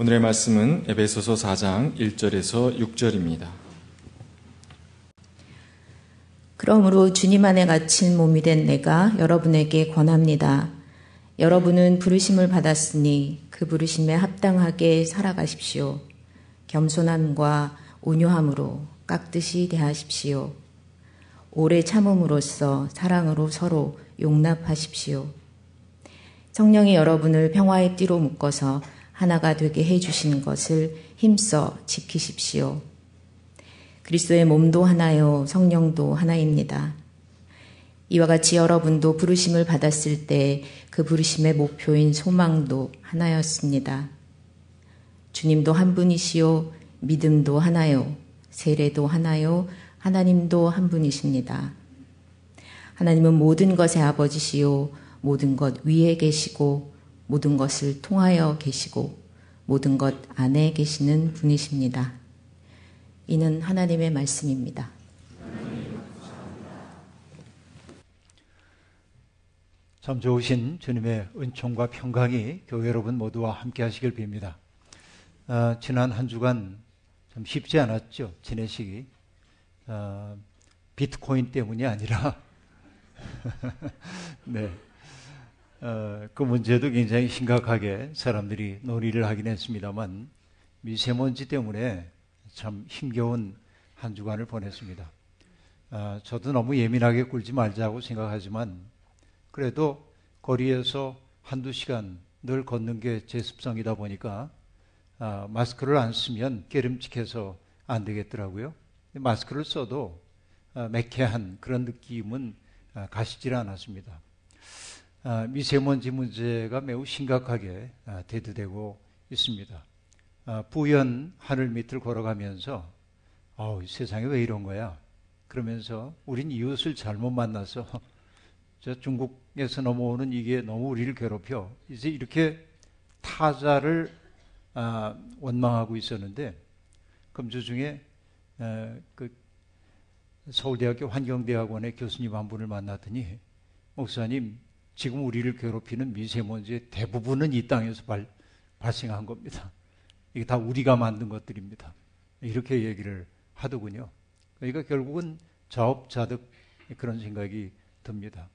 오늘의 말씀은 에베소서 4장 1절에서 6절입니다. 그러므로 주님 안에 갇힌 몸이 된 내가 여러분에게 권합니다. 여러분은 부르심을 받았으니 그 부르심에 합당하게 살아가십시오. 겸손함과 온유함으로 깍듯이 대하십시오. 오래 참음으로써 사랑으로 서로 용납하십시오. 성령이 여러분을 평화의 띠로 묶어서 하나가 되게 해주신 것을 힘써 지키십시오. 그리스도의 몸도 하나요, 성령도 하나입니다. 이와 같이 여러분도 부르심을 받았을 때 그 부르심의 목표인 소망도 하나였습니다. 주님도 한 분이시요, 믿음도 하나요, 세례도 하나요, 하나님도 한 분이십니다. 하나님은 모든 것의 아버지시요, 모든 것 위에 계시고, 모든 것을 통하여 계시고, 모든 것 안에 계시는 분이십니다. 이는 하나님의 말씀입니다. 참 좋으신 주님의 은총과 평강이 교회 여러분 모두와 함께 하시길 빕니다. 아, 지난 한 주간 참 쉽지 않았죠. 지내시기. 아, 비트코인 때문이 아니라, 네. 어, 그 문제도 굉장히 심각하게 사람들이 논의를 하긴 했습니다만, 미세먼지 때문에 참 힘겨운 한 주간을 보냈습니다. 아, 저도 너무 예민하게 굴지 말자고 생각하지만 그래도 거리에서 한두 시간 늘 걷는 게 제 습성이다 보니까 아, 마스크를 안 쓰면 깨름직해서 안 되겠더라고요. 마스크를 써도 아, 매캐한 그런 느낌은 아, 가시질 않았습니다. 아, 미세먼지 문제가 매우 심각하게 아, 대두되고 있습니다. 아, 부연 하늘 밑을 걸어가면서 어, 세상에 왜 이런 거야? 그러면서 우린 이웃을 잘못 만나서 저 중국에서 넘어오는 이게 너무 우리를 괴롭혀. 이제 이렇게 타자를 아, 원망하고 있었는데 금주 중에 에, 그 서울대학교 환경대학원의 교수님 한 분을 만났더니 목사님 지금 우리를 괴롭히는 미세먼지의 대부분은 이 땅에서 발, 발생한 겁니다. 이게 다 우리가 만든 것들입니다. 이렇게 얘기를 하더군요. 그러니까 결국은 자업자득 그런 생각이 듭니다.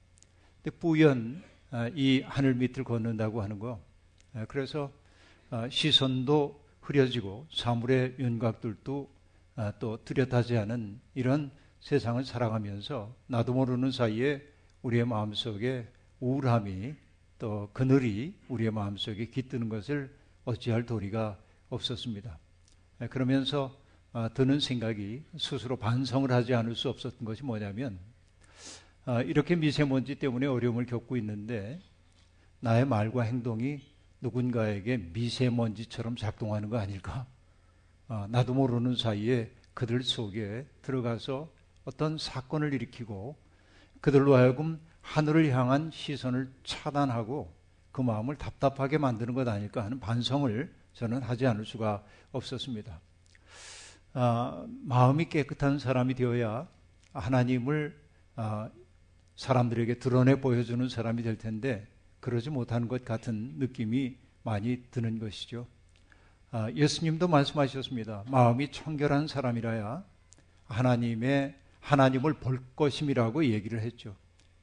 근데 뿌연 아, 이 하늘 밑을 걷는다고 하는 거 아, 그래서 아, 시선도 흐려지고 사물의 윤곽들도 또 뚜렷하지 않은 이런 세상을 살아가면서 나도 모르는 사이에 우리의 마음속에 우울함이 또 그늘이 우리의 마음속에 깃드는 것을 어찌할 도리가 없었습니다. 그러면서 드는 생각이 스스로 반성을 하지 않을 수 없었던 것이 뭐냐면 이렇게 미세먼지 때문에 어려움을 겪고 있는데 나의 말과 행동이 누군가에게 미세먼지처럼 작동하는 거 아닐까? 나도 모르는 사이에 그들 속에 들어가서 어떤 사건을 일으키고 그들로 하여금 하늘을 향한 시선을 차단하고 그 마음을 답답하게 만드는 것 아닐까 하는 반성을 저는 하지 않을 수가 없었습니다. 아, 마음이 깨끗한 사람이 되어야 하나님을 아, 사람들에게 드러내 보여주는 사람이 될 텐데 그러지 못하는 것 같은 느낌이 많이 드는 것이죠. 아, 예수님도 말씀하셨습니다. 마음이 청결한 사람이라야 하나님의 하나님을 볼 것임이라고 얘기를 했죠.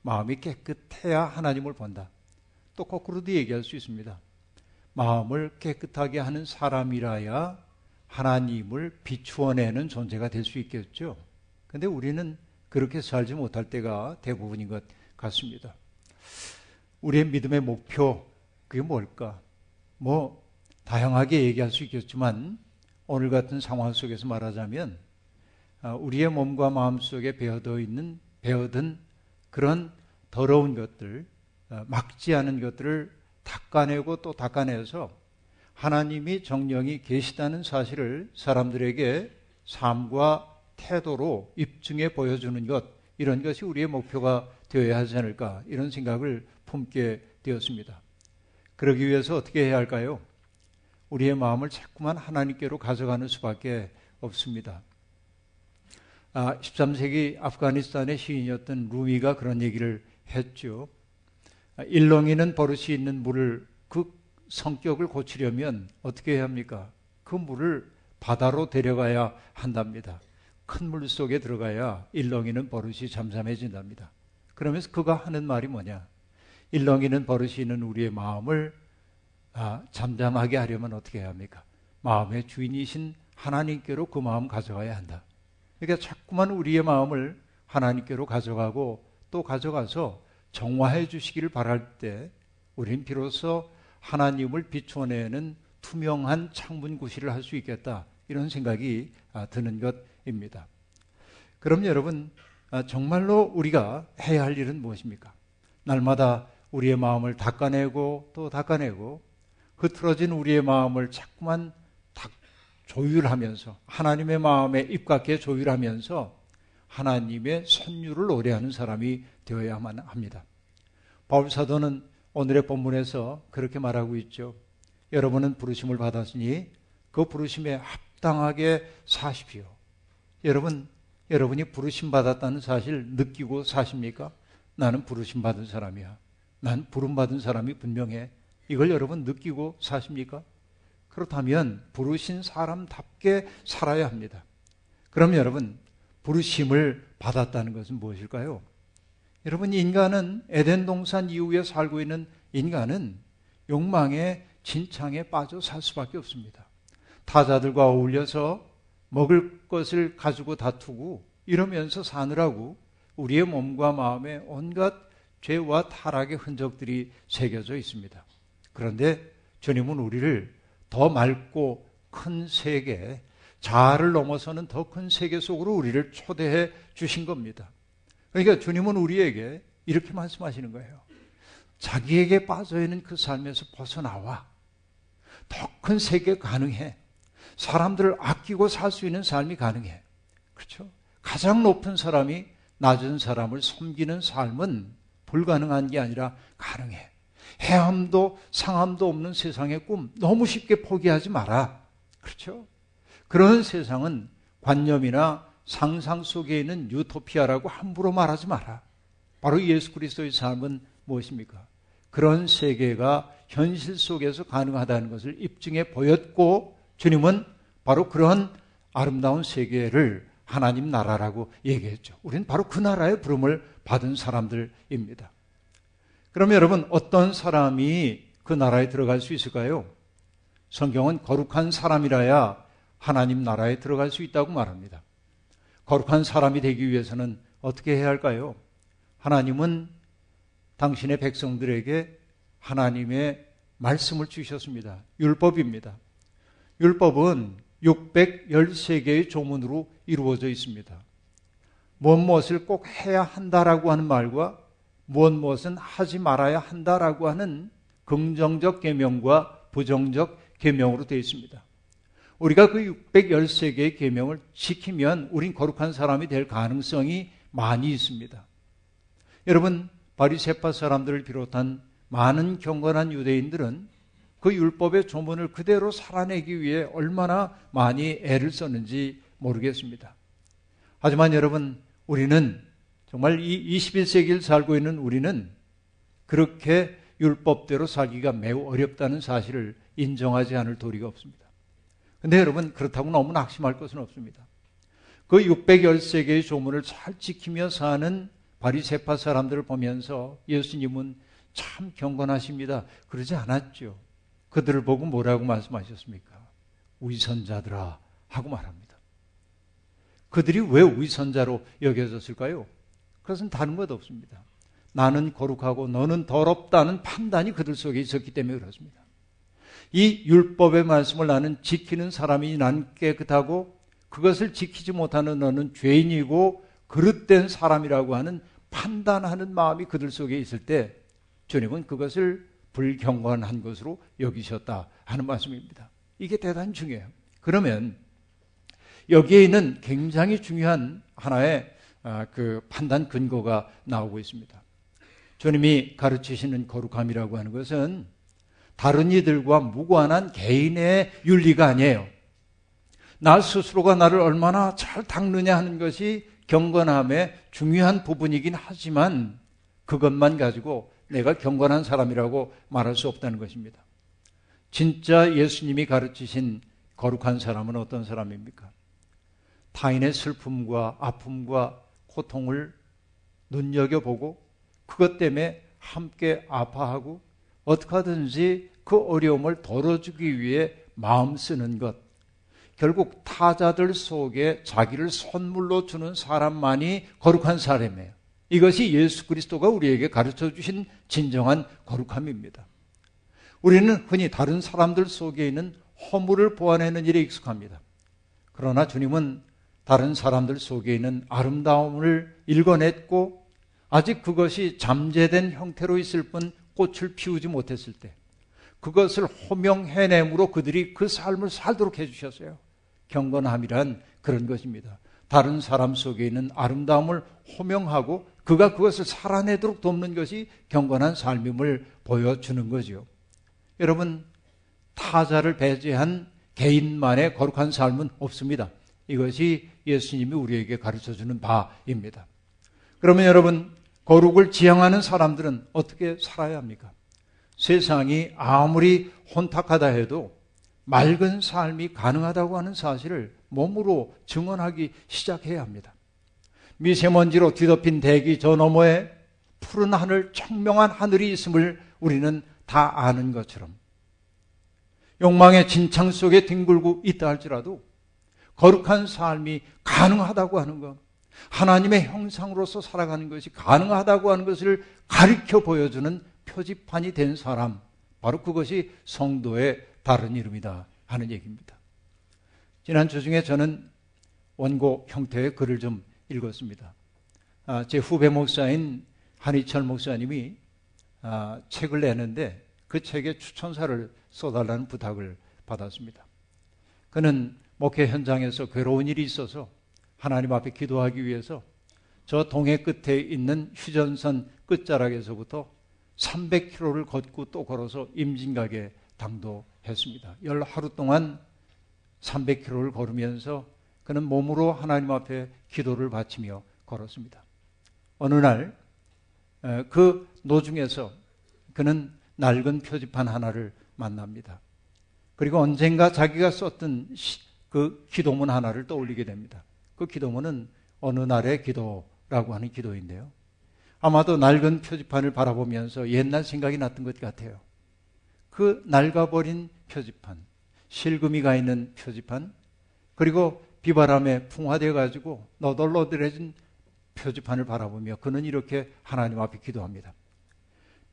마음이 깨끗해야 하나님을 본다. 또 거꾸로도 얘기할 수 있습니다. 마음을 깨끗하게 하는 사람이라야 하나님을 비추어내는 존재가 될 수 있겠죠. 근데 우리는 그렇게 살지 못할 때가 대부분인 것 같습니다. 우리의 믿음의 목표, 그게 뭘까? 뭐, 다양하게 얘기할 수 있겠지만, 오늘 같은 상황 속에서 말하자면, 아, 우리의 몸과 마음 속에 배어져 있는, 배어든 그런 더러운 것들, 아, 막지 않은 것들을 닦아내고 또 닦아내서 하나님이 정령이 계시다는 사실을 사람들에게 삶과 태도로 입증해 보여주는 것, 이런 것이 우리의 목표가 되어야 하지 않을까, 이런 생각을 품게 되었습니다. 그러기 위해서 어떻게 해야 할까요? 우리의 마음을 자꾸만 하나님께로 가져가는 수밖에 없습니다. 아, 13세기 아프가니스탄의 시인이었던 루미가 그런 얘기를 했죠. 아, 일렁이는 버릇이 있는 물을 그 성격을 고치려면 어떻게 해야 합니까? 그 물을 바다로 데려가야 한답니다. 큰 물 속에 들어가야 일렁이는 버릇이 잠잠해진답니다. 그러면서 그가 하는 말이 뭐냐? 일렁이는 버릇이 있는 우리의 마음을 아, 잠잠하게 하려면 어떻게 해야 합니까? 마음의 주인이신 하나님께로 그 마음 가져가야 한다. 그러니까 자꾸만 우리의 마음을 하나님께로 가져가고 또 가져가서 정화해 주시기를 바랄 때 우린 비로소 하나님을 비춰내는 투명한 창문 구실을 할 수 있겠다. 이런 생각이 아, 드는 것입니다. 그럼 여러분, 아, 정말로 우리가 해야 할 일은 무엇입니까? 날마다 우리의 마음을 닦아내고 또 닦아내고 흐트러진 우리의 마음을 자꾸만 조율하면서 하나님의 마음에 입각해 조율하면서 하나님의 선율을 노래하는 사람이 되어야만 합니다. 바울 사도는 오늘의 본문에서 그렇게 말하고 있죠. 여러분은 부르심을 받았으니 그 부르심에 합당하게 사십시오. 여러분, 여러분이 부르심 받았다는 사실 느끼고 사십니까? 나는 부르심 받은 사람이야. 난 부름 받은 사람이 분명해. 이걸 여러분 느끼고 사십니까? 그렇다면 부르신 사람답게 살아야 합니다. 그럼 여러분, 부르심을 받았다는 것은 무엇일까요? 여러분, 인간은 에덴 동산 이후에 살고 있는 인간은 욕망의 진창에 빠져 살 수밖에 없습니다. 타자들과 어울려서 먹을 것을 가지고 다투고 이러면서 사느라고 우리의 몸과 마음에 온갖 죄와 타락의 흔적들이 새겨져 있습니다. 그런데 주님은 우리를 더 맑고 큰 세계, 자아를 넘어서는 더 큰 세계 속으로 우리를 초대해 주신 겁니다. 그러니까 주님은 우리에게 이렇게 말씀하시는 거예요. 자기에게 빠져 있는 그 삶에서 벗어나와 더 큰 세계 가능해. 사람들을 아끼고 살 수 있는 삶이 가능해. 그렇죠? 가장 높은 사람이 낮은 사람을 섬기는 삶은 불가능한 게 아니라 가능해. 해함도 상함도 없는 세상의 꿈 너무 쉽게 포기하지 마라. 그렇죠? 그런 세상은 관념이나 상상 속에 있는 유토피아라고 함부로 말하지 마라. 바로 예수 그리스도의 삶은 무엇입니까? 그런 세계가 현실 속에서 가능하다는 것을 입증해 보였고 주님은 바로 그런 아름다운 세계를 하나님 나라라고 얘기했죠. 우리는 바로 그 나라의 부름을 받은 사람들입니다. 그러면 여러분 어떤 사람이 그 나라에 들어갈 수 있을까요? 성경은 거룩한 사람이라야 하나님 나라에 들어갈 수 있다고 말합니다. 거룩한 사람이 되기 위해서는 어떻게 해야 할까요? 하나님은 당신의 백성들에게 하나님의 말씀을 주셨습니다. 율법입니다. 율법은 613개의 조문으로 이루어져 있습니다. 무엇 무엇을 꼭 해야 한다라고 하는 말과 무엇 무엇은 하지 말아야 한다라고 하는 긍정적 계명과 부정적 계명으로 되어 있습니다. 우리가 그 613개의 계명을 지키면 우린 거룩한 사람이 될 가능성이 많이 있습니다. 여러분 바리새파 사람들을 비롯한 많은 경건한 유대인들은 그 율법의 조문을 그대로 살아내기 위해 얼마나 많이 애를 썼는지 모르겠습니다. 하지만 여러분 우리는 정말 이 21세기를 살고 있는 우리는 그렇게 율법대로 살기가 매우 어렵다는 사실을 인정하지 않을 도리가 없습니다. 근데 여러분, 그렇다고 너무 낙심할 것은 없습니다. 그 613개의 조문을 잘 지키며 사는 바리세파 사람들을 보면서 예수님은 참 경건하십니다. 그러지 않았죠. 그들을 보고 뭐라고 말씀하셨습니까? 위선자들아 하고 말합니다. 그들이 왜 위선자로 여겨졌을까요? 그것은 다른 것 없습니다. 나는 거룩하고 너는 더럽다는 판단이 그들 속에 있었기 때문에 그렇습니다. 이 율법의 말씀을 나는 지키는 사람이 난 깨끗하고 그것을 지키지 못하는 너는 죄인이고 그릇된 사람이라고 하는 판단하는 마음이 그들 속에 있을 때 주님은 그것을 불경건한 것으로 여기셨다 하는 말씀입니다. 이게 대단히 중요해요. 그러면 여기에 있는 굉장히 중요한 하나의 아, 그 판단 근거가 나오고 있습니다. 주님이 가르치시는 거룩함이라고 하는 것은 다른 이들과 무관한 개인의 윤리가 아니에요. 나 스스로가 나를 얼마나 잘 닦느냐 하는 것이 경건함의 중요한 부분이긴 하지만 그것만 가지고 내가 경건한 사람이라고 말할 수 없다는 것입니다. 진짜 예수님이 가르치신 거룩한 사람은 어떤 사람입니까? 타인의 슬픔과 아픔과 고통을 눈여겨보고 그것 때문에 함께 아파하고 어떻게 하든지 그 어려움을 덜어주기 위해 마음 쓰는 것. 결국 타자들 속에 자기를 선물로 주는 사람만이 거룩한 사람이에요. 이것이 예수 그리스도가 우리에게 가르쳐 주신 진정한 거룩함입니다. 우리는 흔히 다른 사람들 속에 있는 허물을 보완하는 일에 익숙합니다. 그러나 주님은 다른 사람들 속에 있는 아름다움을 읽어냈고 아직 그것이 잠재된 형태로 있을 뿐 꽃을 피우지 못했을 때 그것을 호명해냄으로 그들이 그 삶을 살도록 해주셨어요. 경건함이란 그런 것입니다. 다른 사람 속에 있는 아름다움을 호명하고 그가 그것을 살아내도록 돕는 것이 경건한 삶임을 보여주는 거죠. 여러분, 타자를 배제한 개인만의 거룩한 삶은 없습니다. 이것이 예수님이 우리에게 가르쳐 주는 바입니다. 그러면 여러분, 거룩을 지향하는 사람들은 어떻게 살아야 합니까? 세상이 아무리 혼탁하다 해도 맑은 삶이 가능하다고 하는 사실을 몸으로 증언하기 시작해야 합니다. 미세먼지로 뒤덮인 대기 저 너머에 푸른 하늘, 청명한 하늘이 있음을 우리는 다 아는 것처럼 욕망의 진창 속에 뒹굴고 있다 할지라도 거룩한 삶이 가능하다고 하는 것, 하나님의 형상으로서 살아가는 것이 가능하다고 하는 것을 가리켜 보여주는 표지판이 된 사람, 바로 그것이 성도의 다른 이름이다 하는 얘기입니다. 지난 주 중에 저는 원고 형태의 글을 좀 읽었습니다. 아, 제 후배 목사인 한희철 목사님이 아, 책을 내는데 그 책에 추천사를 써달라는 부탁을 받았습니다. 그는 목회 현장에서 괴로운 일이 있어서 하나님 앞에 기도하기 위해서 저 동해 끝에 있는 휴전선 끝자락에서부터 300km를 걷고 또 걸어서 임진각에 당도했습니다. 열 하루 동안 300km를 걸으면서 그는 몸으로 하나님 앞에 기도를 바치며 걸었습니다. 어느 날 그 노중에서 그는 낡은 표지판 하나를 만납니다. 그리고 언젠가 자기가 썼던 그 기도문 하나를 떠올리게 됩니다. 그 기도문은 어느 날의 기도라고 하는 기도인데요. 아마도 낡은 표지판을 바라보면서 옛날 생각이 났던 것 같아요. 그 낡아버린 표지판, 실금이가 있는 표지판, 그리고 비바람에 풍화되어 가지고 너덜너덜해진 표지판을 바라보며 그는 이렇게 하나님 앞에 기도합니다.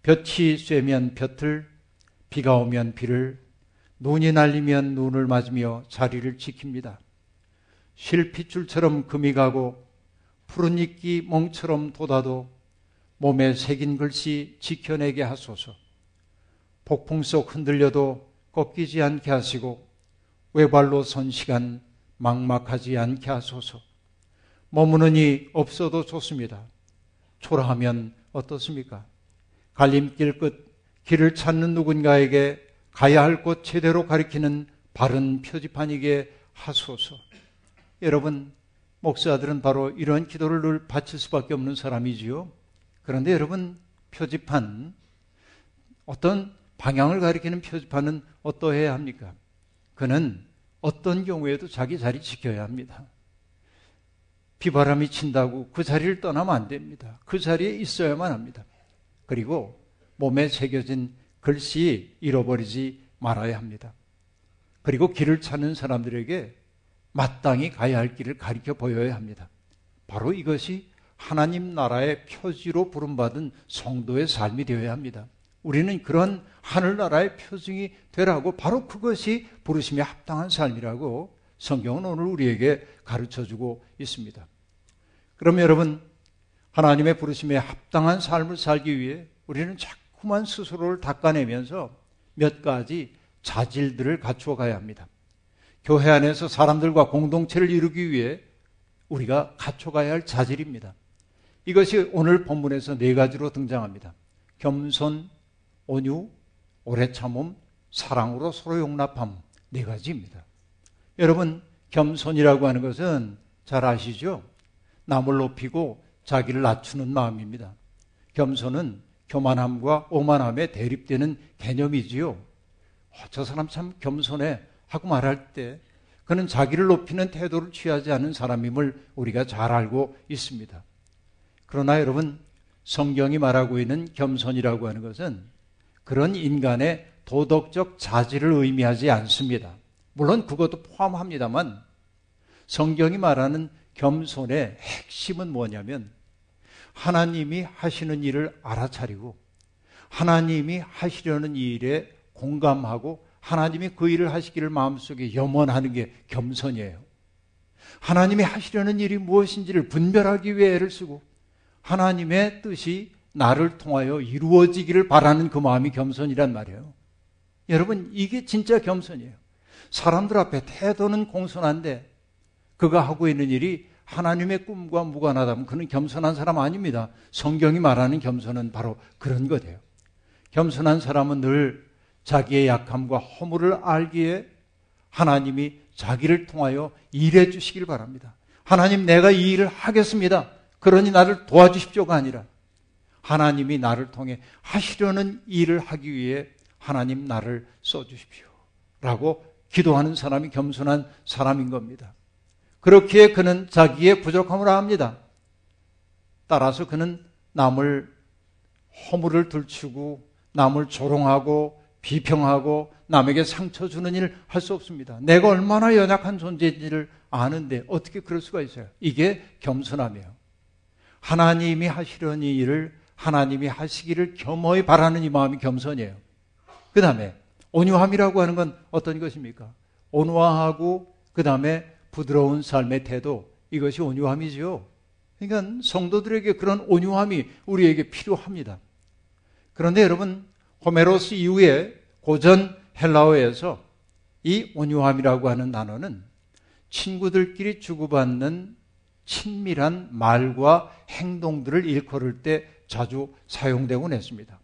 볕이 쐬면 볕을, 비가 오면 비를, 눈이 날리면 눈을 맞으며 자리를 지킵니다. 실핏줄처럼 금이 가고 푸른 이끼 멍처럼 돋아도 몸에 새긴 글씨 지켜내게 하소서. 폭풍 속 흔들려도 꺾이지 않게 하시고 외발로 선 시간 막막하지 않게 하소서. 머무는 이 없어도 좋습니다. 초라하면 어떻습니까? 갈림길 끝 길을 찾는 누군가에게 가야 할 곳 제대로 가리키는 바른 표지판이게 하소서. 여러분, 목사들은 바로 이러한 기도를 늘 바칠 수밖에 없는 사람이지요. 그런데 여러분, 표지판, 어떤 방향을 가리키는 표지판은 어떠해야 합니까? 그는 어떤 경우에도 자기 자리 지켜야 합니다. 비바람이 친다고 그 자리를 떠나면 안 됩니다. 그 자리에 있어야만 합니다. 그리고 몸에 새겨진 글씨 잃어버리지 말아야 합니다. 그리고 길을 찾는 사람들에게 마땅히 가야 할 길을 가리켜 보여야 합니다. 바로 이것이 하나님 나라의 표지로 부름받은 성도의 삶이 되어야 합니다. 우리는 그런 하늘나라의 표징이 되라고 바로 그것이 부르심에 합당한 삶이라고 성경은 오늘 우리에게 가르쳐 주고 있습니다. 그러면 여러분, 하나님의 부르심에 합당한 삶을 살기 위해 우리는 자꾸 만 스스로를 닦아내면서 몇 가지 자질들을 갖추어 가야 합니다. 교회 안에서 사람들과 공동체를 이루기 위해 우리가 갖춰 가야 할 자질입니다. 이것이 오늘 본문에서 네 가지로 등장합니다. 겸손, 온유, 오래 참음, 사랑으로 서로 용납함 네 가지입니다. 여러분 겸손이라고 하는 것은 잘 아시죠? 남을 높이고 자기를 낮추는 마음입니다. 겸손은 교만함과 오만함에 대립되는 개념이지요. 어, 저 사람 참 겸손해 하고 말할 때 그는 자기를 높이는 태도를 취하지 않은 사람임을 우리가 잘 알고 있습니다. 그러나 여러분 성경이 말하고 있는 겸손이라고 하는 것은 그런 인간의 도덕적 자질을 의미하지 않습니다. 물론 그것도 포함합니다만 성경이 말하는 겸손의 핵심은 뭐냐면 하나님이 하시는 일을 알아차리고 하나님이 하시려는 일에 공감하고 하나님이 그 일을 하시기를 마음속에 염원하는 게 겸손이에요. 하나님이 하시려는 일이 무엇인지를 분별하기 위해 애를 쓰고 하나님의 뜻이 나를 통하여 이루어지기를 바라는 그 마음이 겸손이란 말이에요. 여러분, 이게 진짜 겸손이에요. 사람들 앞에 태도는 공손한데 그가 하고 있는 일이 하나님의 꿈과 무관하다면 그는 겸손한 사람 아닙니다. 성경이 말하는 겸손은 바로 그런 거예요. 겸손한 사람은 늘 자기의 약함과 허물을 알기에 하나님이 자기를 통하여 일해 주시길 바랍니다. 하나님 내가 이 일을 하겠습니다. 그러니 나를 도와주십시오가 아니라 하나님이 나를 통해 하시려는 일을 하기 위해 하나님 나를 써주십시오. 라고 기도하는 사람이 겸손한 사람인 겁니다. 그렇기에 그는 자기의 부족함을 압니다. 따라서 그는 남을 허물을 들추고 남을 조롱하고 비평하고 남에게 상처 주는 일을 할 수 없습니다. 내가 얼마나 연약한 존재인지를 아는데 어떻게 그럴 수가 있어요? 이게 겸손함이에요. 하나님이 하시려는 일을 하나님이 하시기를 겸허히 바라는 이 마음이 겸손이에요. 그 다음에 온유함이라고 하는 건 어떤 것입니까? 온화하고 그 다음에 부드러운 삶의 태도 이것이 온유함이지요. 그러니까 성도들에게 그런 온유함이 우리에게 필요합니다. 그런데 여러분 호메로스 이후에 고전 헬라어에서 이 온유함이라고 하는 단어는 친구들끼리 주고받는 친밀한 말과 행동들을 일컬을 때 자주 사용되곤 했습니다.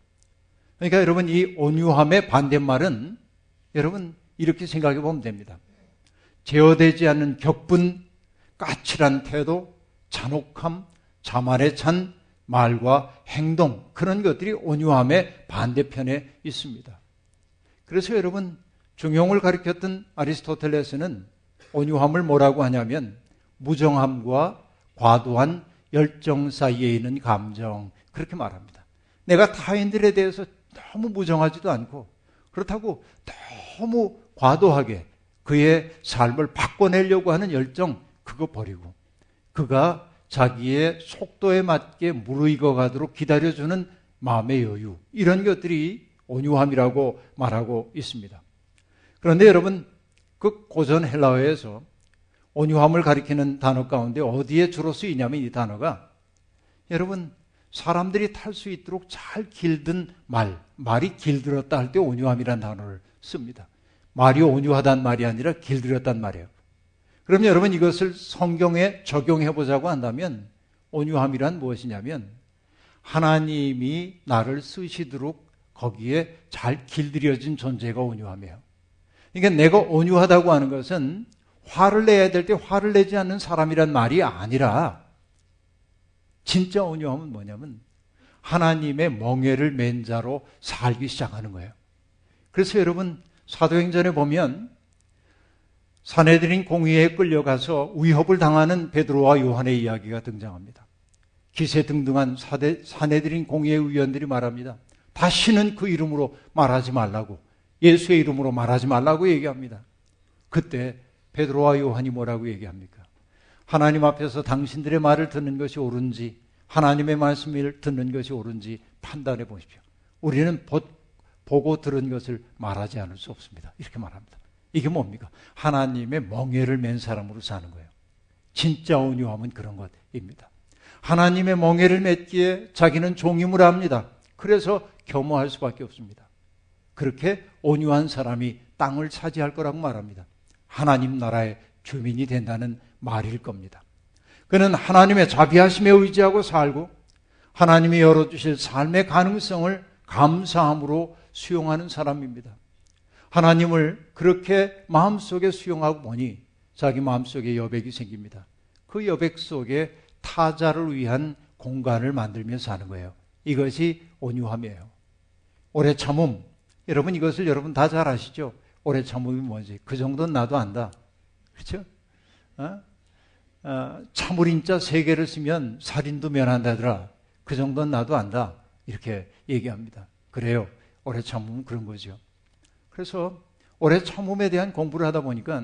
그러니까 여러분 이 온유함의 반대말은 여러분 이렇게 생각해 보면 됩니다. 제어되지 않는 격분, 까칠한 태도, 잔혹함, 자만에 찬 말과 행동 그런 것들이 온유함의 반대편에 있습니다. 그래서 여러분 중용을 가리켰던 아리스토텔레스는 온유함을 뭐라고 하냐면 무정함과 과도한 열정 사이에 있는 감정 그렇게 말합니다. 내가 타인들에 대해서 너무 무정하지도 않고 그렇다고 너무 과도하게 그의 삶을 바꿔내려고 하는 열정 그거 버리고 그가 자기의 속도에 맞게 무르익어 가도록 기다려주는 마음의 여유 이런 것들이 온유함이라고 말하고 있습니다. 그런데 여러분 그 고전 헬라어에서 온유함을 가리키는 단어 가운데 어디에 주로 쓰이냐면 이 단어가 여러분 사람들이 탈 수 있도록 잘 길든 말, 말이 길들었다 할 때 온유함이라는 단어를 씁니다. 말이 온유하단 말이 아니라 길들였단 말이에요. 그럼 여러분 이것을 성경에 적용해 보자고 한다면 온유함이란 무엇이냐면 하나님이 나를 쓰시도록 거기에 잘 길들여진 존재가 온유함이에요. 그러니까 내가 온유하다고 하는 것은 화를 내야 될 때 화를 내지 않는 사람이란 말이 아니라 진짜 온유함은 뭐냐면 하나님의 멍해를 맨 자로 살기 시작하는 거예요. 그래서 여러분 사도행전에 보면 사내들인 공의에 끌려가서 위협을 당하는 베드로와 요한의 이야기가 등장합니다. 기세 등등한 사대, 사내들인 공의의 위원들이 말합니다. 다시는 그 이름으로 말하지 말라고 예수의 이름으로 말하지 말라고 얘기합니다. 그때 베드로와 요한이 뭐라고 얘기합니까? 하나님 앞에서 당신들의 말을 듣는 것이 옳은지 하나님의 말씀을 듣는 것이 옳은지 판단해 보십시오. 우리는 보고 들은 것을 말하지 않을 수 없습니다. 이렇게 말합니다. 이게 뭡니까? 하나님의 멍해를 맨 사람으로 사는 거예요. 진짜 온유함은 그런 것입니다. 하나님의 멍해를 맺기에 자기는 종임을 합니다. 그래서 겸허할 수밖에 없습니다. 그렇게 온유한 사람이 땅을 차지할 거라고 말합니다. 하나님 나라의 주민이 된다는 말일 겁니다. 그는 하나님의 자비하심에 의지하고 살고 하나님이 열어주실 삶의 가능성을 감사함으로 수용하는 사람입니다. 하나님을 그렇게 마음속에 수용하고 보니 자기 마음속에 여백이 생깁니다. 그 여백 속에 타자를 위한 공간을 만들며 사는 거예요. 이것이 온유함이에요. 오래 참음, 여러분 이것을 여러분 다 잘 아시죠? 오래 참음이 뭔지. 그 정도는 나도 안다. 그렇죠? 어? 어, 참을인자 세 개를 쓰면 살인도 면한다더라. 그 정도는 나도 안다. 이렇게 얘기합니다. 그래요. 오래 참으면 그런 거죠. 그래서 오래 참음에 대한 공부를 하다 보니까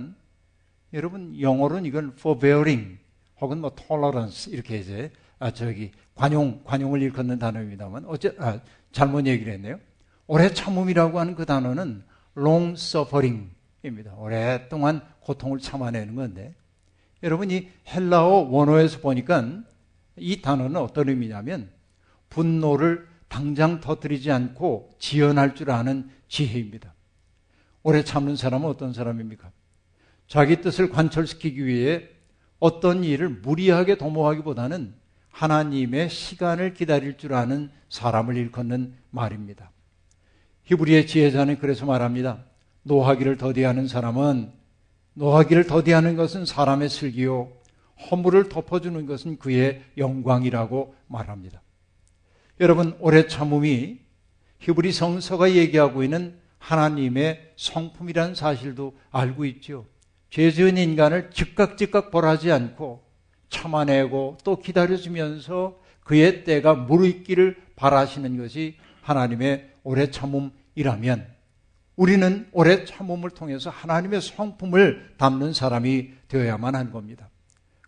여러분 영어로는 이건 forbearing 혹은 뭐 tolerance 이렇게 이제 아 저기 관용 관용을 일컫는 단어입니다만 어째 아, 잘못 얘기를 했네요. 오래 참음이라고 하는 그 단어는 long suffering입니다. 오랫동안 고통을 참아내는 건데 여러분이 헬라어 원어에서 보니까 이 단어는 어떤 의미냐면 분노를 당장 터뜨리지 않고 지연할 줄 아는 지혜입니다. 오래 참는 사람은 어떤 사람입니까? 자기 뜻을 관철시키기 위해 어떤 일을 무리하게 도모하기보다는 하나님의 시간을 기다릴 줄 아는 사람을 일컫는 말입니다. 히브리의 지혜자는 그래서 말합니다. 노하기를 더디하는 사람은 노하기를 더디하는 것은 사람의 슬기요 허물을 덮어주는 것은 그의 영광이라고 말합니다. 여러분 오래 참음이 히브리 성서가 얘기하고 있는 하나님의 성품이라는 사실도 알고 있죠. 죄 지은 인간을 즉각 즉각 벌하지 않고 참아내고 또 기다려주면서 그의 때가 무르익기를 바라시는 것이 하나님의 오래 참음이라면 우리는 오래 참음을 통해서 하나님의 성품을 담는 사람이 되어야만 하는 겁니다.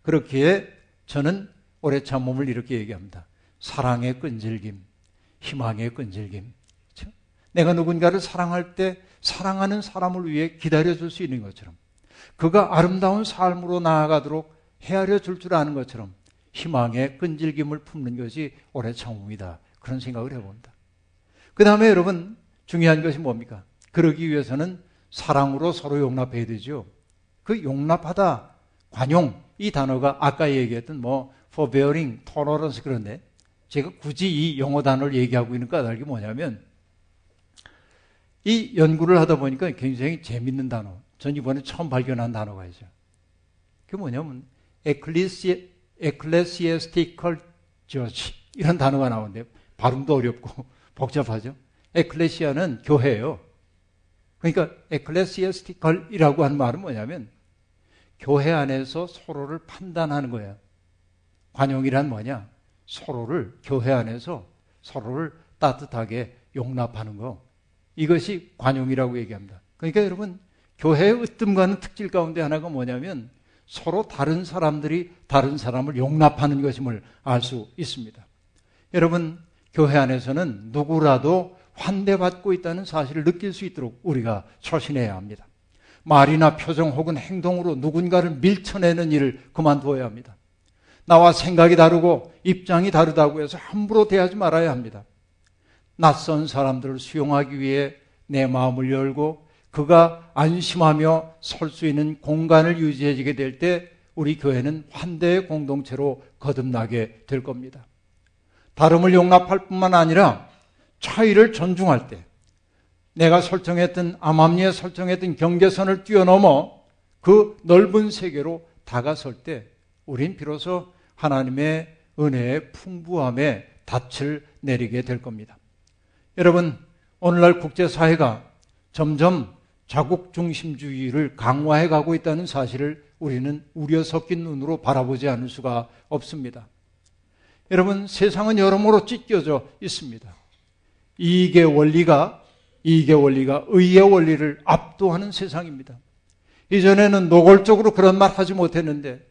그렇기에 저는 오래 참음을 이렇게 얘기합니다. 사랑의 끈질김, 희망의 끈질김. 그렇죠? 내가 누군가를 사랑할 때 사랑하는 사람을 위해 기다려줄 수 있는 것처럼 그가 아름다운 삶으로 나아가도록 헤아려 줄 줄 아는 것처럼 희망의 끈질김을 품는 것이 오래 참음이다. 그런 생각을 해봅니다. 그 다음에 여러분 중요한 것이 뭡니까? 그러기 위해서는 사랑으로 서로 용납해야 되죠. 그 용납하다, 관용, 이 단어가 아까 얘기했던 뭐 forbearing, tolerance 그런데 제가 굳이 이 영어 단어를 얘기하고 있는 까닭이 뭐냐면 이 연구를 하다 보니까 굉장히 재밌는 단어. 전 이번에 처음 발견한 단어가 있어요. 그게 뭐냐면 ecclesi, ecclesiastical judge 이런 단어가 나오는데 발음도 어렵고 복잡하죠. 에클레시아는 교회예요. 그러니까 에클레시아스티컬이라고 하는 말은 뭐냐면 교회 안에서 서로를 판단하는 거예요. 관용이란 뭐냐? 서로를 교회 안에서 서로를 따뜻하게 용납하는 거. 이것이 관용이라고 얘기합니다. 그러니까 여러분 교회의 으뜸가는 특질 가운데 하나가 뭐냐면 서로 다른 사람들이 다른 사람을 용납하는 것임을 알 수 있습니다. 여러분 교회 안에서는 누구라도 환대받고 있다는 사실을 느낄 수 있도록 우리가 처신해야 합니다. 말이나 표정 혹은 행동으로 누군가를 밀쳐내는 일을 그만두어야 합니다. 나와 생각이 다르고 입장이 다르다고 해서 함부로 대하지 말아야 합니다. 낯선 사람들을 수용하기 위해 내 마음을 열고 그가 안심하며 설 수 있는 공간을 유지해지게 될 때 우리 교회는 환대의 공동체로 거듭나게 될 겁니다. 다름을 용납할 뿐만 아니라 차이를 존중할 때 내가 설정했던 암암리에 설정했던 경계선을 뛰어넘어 그 넓은 세계로 다가설 때 우린 비로소 하나님의 은혜의 풍부함에 닻을 내리게 될 겁니다. 여러분, 오늘날 국제사회가 점점 자국 중심주의를 강화해 가고 있다는 사실을 우리는 우려 섞인 눈으로 바라보지 않을 수가 없습니다. 여러분, 세상은 여러모로 찢겨져 있습니다. 이익의 원리가 이익의 원리가 의의 원리를 압도하는 세상입니다. 이전에는 노골적으로 그런 말 하지 못했는데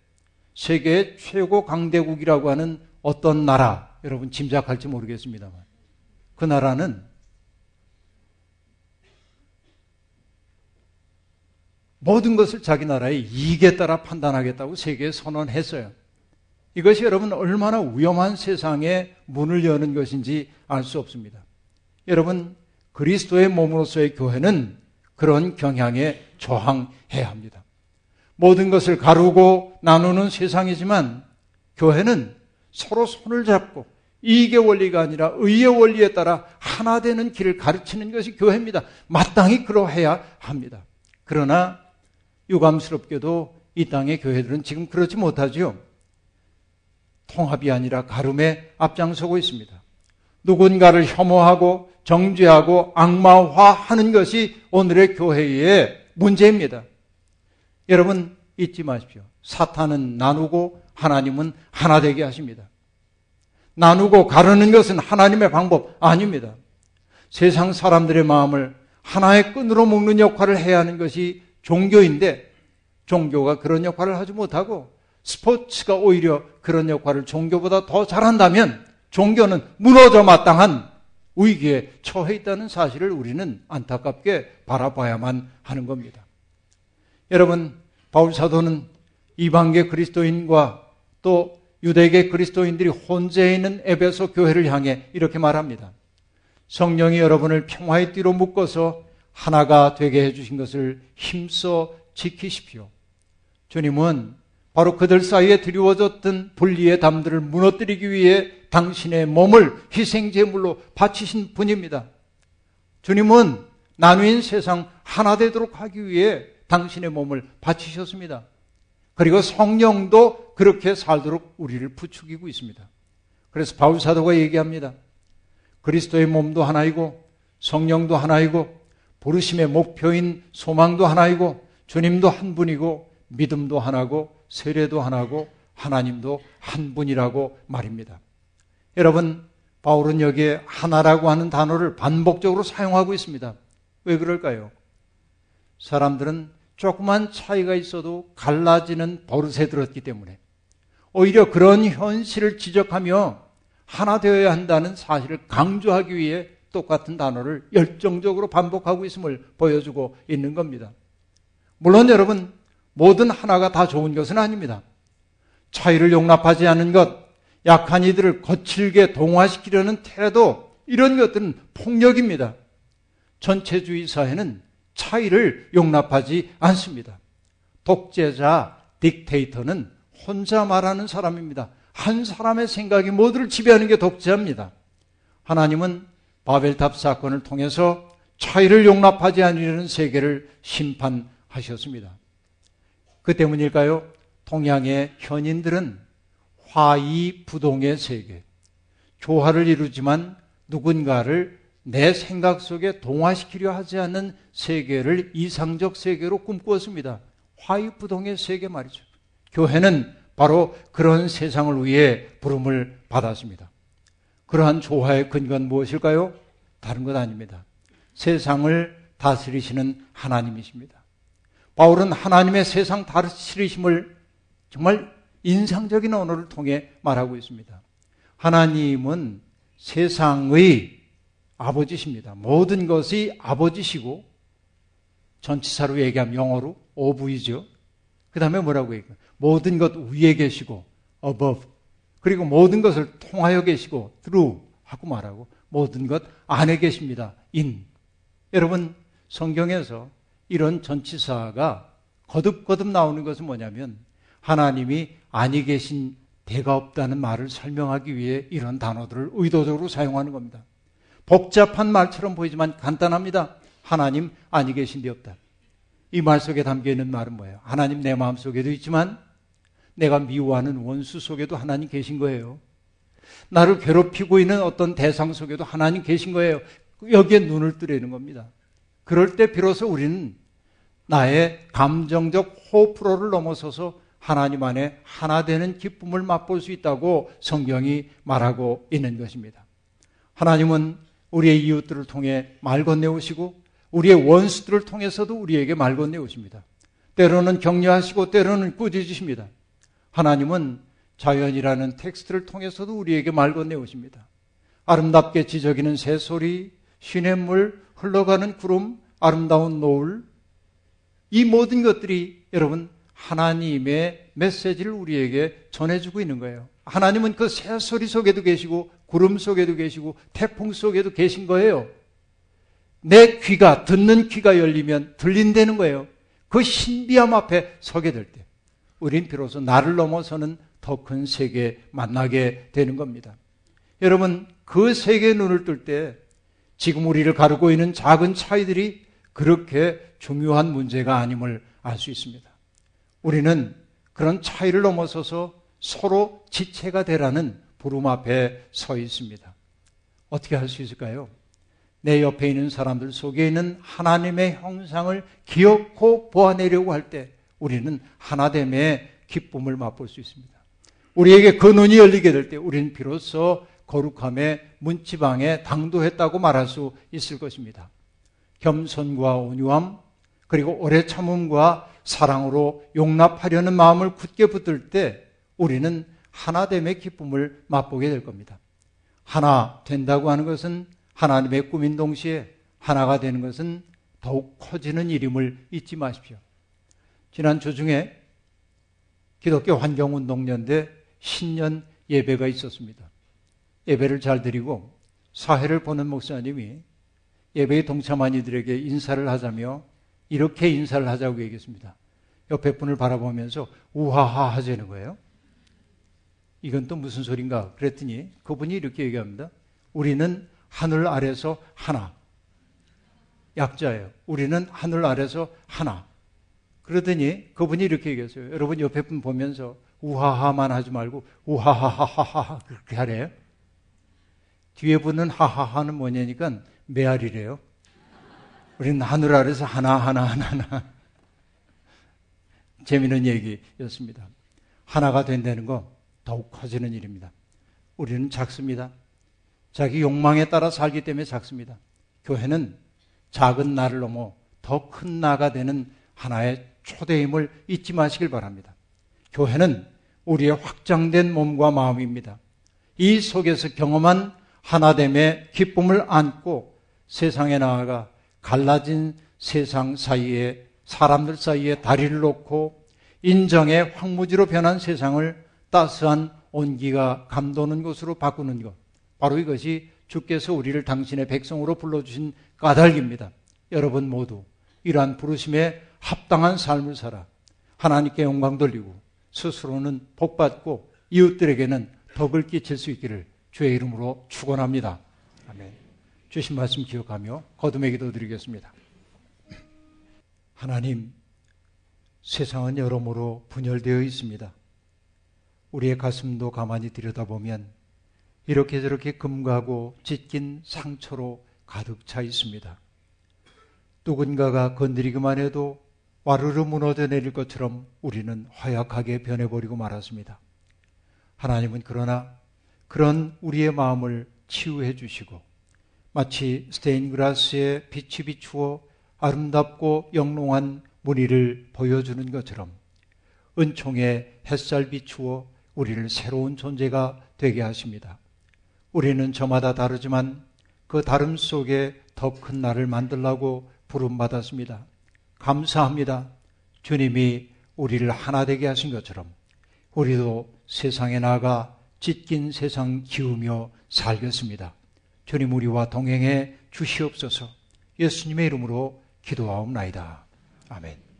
세계 최고 강대국이라고 하는 어떤 나라 여러분 짐작할지 모르겠습니다만 그 나라는 모든 것을 자기 나라의 이익에 따라 판단하겠다고 세계에 선언했어요. 이것이 여러분 얼마나 위험한 세상에 문을 여는 것인지 알 수 없습니다. 여러분, 그리스도의 몸으로서의 교회는 그런 경향에 저항해야 합니다. 모든 것을 가르고 나누는 세상이지만 교회는 서로 손을 잡고 이익의 원리가 아니라 의의 원리에 따라 하나 되는 길을 가르치는 것이 교회입니다. 마땅히 그러해야 합니다. 그러나 유감스럽게도 이 땅의 교회들은 지금 그렇지 못하죠. 통합이 아니라 가름에 앞장서고 있습니다. 누군가를 혐오하고 정죄하고 악마화하는 것이 오늘의 교회의 문제입니다. 여러분 잊지 마십시오. 사탄은 나누고 하나님은 하나 되게 하십니다. 나누고 가르는 것은 하나님의 방법 아닙니다. 세상 사람들의 마음을 하나의 끈으로 묶는 역할을 해야 하는 것이 종교인데 종교가 그런 역할을 하지 못하고 스포츠가 오히려 그런 역할을 종교보다 더 잘한다면 종교는 무너져 마땅한 위기에 처해 있다는 사실을 우리는 안타깝게 바라봐야만 하는 겁니다. 여러분, 바울 사도는 이방계 그리스도인과 또 유대계 그리스도인들이 혼재해 있는 에베소 교회를 향해 이렇게 말합니다. 성령이 여러분을 평화의 띠로 묶어서 하나가 되게 해주신 것을 힘써 지키십시오. 주님은 바로 그들 사이에 드리워졌던 분리의 담들을 무너뜨리기 위해 당신의 몸을 희생제물로 바치신 분입니다. 주님은 나누인 세상 하나 되도록 하기 위해 당신의 몸을 바치셨습니다. 그리고 성령도 그렇게 살도록 우리를 부추기고 있습니다. 그래서 바울 사도가 얘기합니다. 그리스도의 몸도 하나이고 성령도 하나이고 부르심의 목표인 소망도 하나이고 주님도 한 분이고 믿음도 하나고 세례도 하나고 하나님도 한 분이라고 말입니다. 여러분, 바울은 여기에 하나라고 하는 단어를 반복적으로 사용하고 있습니다. 왜 그럴까요? 사람들은 조그만 차이가 있어도 갈라지는 버릇에 들었기 때문에 오히려 그런 현실을 지적하며 하나 되어야 한다는 사실을 강조하기 위해 똑같은 단어를 열정적으로 반복하고 있음을 보여주고 있는 겁니다. 물론 여러분, 모든 하나가 다 좋은 것은 아닙니다. 차이를 용납하지 않는 것, 약한 이들을 거칠게 동화시키려는 태도, 이런 것들은 폭력입니다. 전체주의 사회는 차이를 용납하지 않습니다. 독재자, 딕테이터는 혼자 말하는 사람입니다. 한 사람의 생각이 모두를 지배하는 게 독재입니다. 하나님은 바벨탑 사건을 통해서 차이를 용납하지 않으려는 세계를 심판하셨습니다. 그 때문일까요? 동양의 현인들은 화이 부동의 세계, 조화를 이루지만 누군가를 내 생각 속에 동화시키려 하지 않는 세계를 이상적 세계로 꿈꾸었습니다. 화이부동의 세계 말이죠. 교회는 바로 그런 세상을 위해 부름을 받았습니다. 그러한 조화의 근거는 무엇일까요? 다른 것 아닙니다. 세상을 다스리시는 하나님이십니다. 바울은 하나님의 세상 다스리심을 정말 인상적인 언어를 통해 말하고 있습니다. 하나님은 세상의 아버지십니다. 모든 것이 아버지시고 전치사로 얘기하면 영어로 오브이죠. 그 다음에 뭐라고 얘기해요? 모든 것 위에 계시고 above 그리고 모든 것을 통하여 계시고 through 하고 말하고 모든 것 안에 계십니다. in 여러분 성경에서 이런 전치사가 거듭거듭 나오는 것은 뭐냐면 하나님이 아니 계신 대가 없다는 말을 설명하기 위해 이런 단어들을 의도적으로 사용하는 겁니다. 복잡한 말처럼 보이지만 간단합니다. 하나님 아니 계신 데 없다. 이 말 속에 담겨 있는 말은 뭐예요? 하나님 내 마음 속에도 있지만 내가 미워하는 원수 속에도 하나님 계신 거예요. 나를 괴롭히고 있는 어떤 대상 속에도 하나님 계신 거예요. 여기에 눈을 뜨려는 겁니다. 그럴 때 비로소 우리는 나의 감정적 호프로를 넘어서서 하나님 안에 하나 되는 기쁨을 맛볼 수 있다고 성경이 말하고 있는 것입니다. 하나님은 우리의 이웃들을 통해 말 건네오시고 우리의 원수들을 통해서도 우리에게 말 건네오십니다. 때로는 격려하시고 때로는 꾸짖으십니다. 하나님은 자연이라는 텍스트를 통해서도 우리에게 말 건네오십니다. 아름답게 지저귀는 새소리, 시냇물, 흘러가는 구름, 아름다운 노을, 이 모든 것들이 여러분 하나님의 메시지를 우리에게 전해주고 있는 거예요. 하나님은 그 새소리 속에도 계시고 구름 속에도 계시고 태풍 속에도 계신 거예요. 내 귀가 듣는 귀가 열리면 들린다는 거예요. 그 신비함 앞에 서게 될 때, 우린 비로소 나를 넘어서는 더 큰 세계 만나게 되는 겁니다. 여러분, 그 세계의 눈을 뜰 때, 지금 우리를 가르고 있는 작은 차이들이 그렇게 중요한 문제가 아님을 알 수 있습니다. 우리는 그런 차이를 넘어서서 서로 지체가 되라는 부름 앞에 서 있습니다. 어떻게 할 수 있을까요? 내 옆에 있는 사람들 속에 있는 하나님의 형상을 기억고 보아내려고 할 때 우리는 하나됨의 기쁨을 맛볼 수 있습니다. 우리에게 그 눈이 열리게 될 때 우리는 비로소 거룩함의 문지방에 당도했다고 말할 수 있을 것입니다. 겸손과 온유함, 그리고 오래 참음과 사랑으로 용납하려는 마음을 굳게 붙들 때 우리는 하나됨의 기쁨을 맛보게 될 겁니다. 하나 된다고 하는 것은 하나님의 꿈인 동시에 하나가 되는 것은 더욱 커지는 일임을 잊지 마십시오. 지난 주 중에 기독교 환경운동연대 신년 예배가 있었습니다. 예배를 잘 드리고 사회를 보는 목사님이 예배에 동참한 이들에게 인사를 하자며 이렇게 인사를 하자고 얘기했습니다. 옆에 분을 바라보면서 우하하 하자는 거예요. 이건 또 무슨 소린가? 그랬더니 그분이 이렇게 얘기합니다. 우리는 하늘 아래서 하나. 약자예요. 우리는 하늘 아래서 하나. 그러더니 그분이 이렇게 얘기했어요. 여러분 옆에 분 보면서 우하하만 하지 말고 우하하하하하 그렇게 하래요. 뒤에 분은 하하하는 뭐냐니까 메아리래요. 우리는 하늘 아래서 하나 하나 하나 하나. 재미있는 얘기였습니다. 하나가 된다는 거 더욱 커지는 일입니다. 우리는 작습니다. 자기 욕망에 따라 살기 때문에 작습니다. 교회는 작은 나를 넘어 더 큰 나가 되는 하나의 초대임을 잊지 마시길 바랍니다. 교회는 우리의 확장된 몸과 마음입니다. 이 속에서 경험한 하나됨의 기쁨을 안고 세상에 나아가 갈라진 세상 사이에 사람들 사이에 다리를 놓고 인정의 황무지로 변한 세상을 따스한 온기가 감도는 곳으로 바꾸는 것. 바로 이것이 주께서 우리를 당신의 백성으로 불러주신 까닭입니다. 여러분 모두 이러한 부르심에 합당한 삶을 살아 하나님께 영광 돌리고 스스로는 복받고 이웃들에게는 덕을 끼칠 수 있기를 주의 이름으로 축원합니다. 아멘. 주신 말씀 기억하며 거듭의 기도 드리겠습니다. 하나님, 세상은 여러모로 분열되어 있습니다. 우리의 가슴도 가만히 들여다보면 이렇게 저렇게 금가고 찢긴 상처로 가득 차 있습니다. 누군가가 건드리기만 해도 와르르 무너져 내릴 것처럼 우리는 허약하게 변해버리고 말았습니다. 하나님은 그러나 그런 우리의 마음을 치유해 주시고 마치 스테인그라스의 빛이 비추어 아름답고 영롱한 무늬를 보여주는 것처럼 은총의 햇살 비추어 우리를 새로운 존재가 되게 하십니다. 우리는 저마다 다르지만 그 다름 속에 더 큰 나를 만들라고 부름받았습니다. 감사합니다. 주님이 우리를 하나 되게 하신 것처럼 우리도 세상에 나가 찢긴 세상 기우며 살겠습니다. 주님 우리와 동행해 주시옵소서. 예수님의 이름으로 기도하옵나이다. 아멘.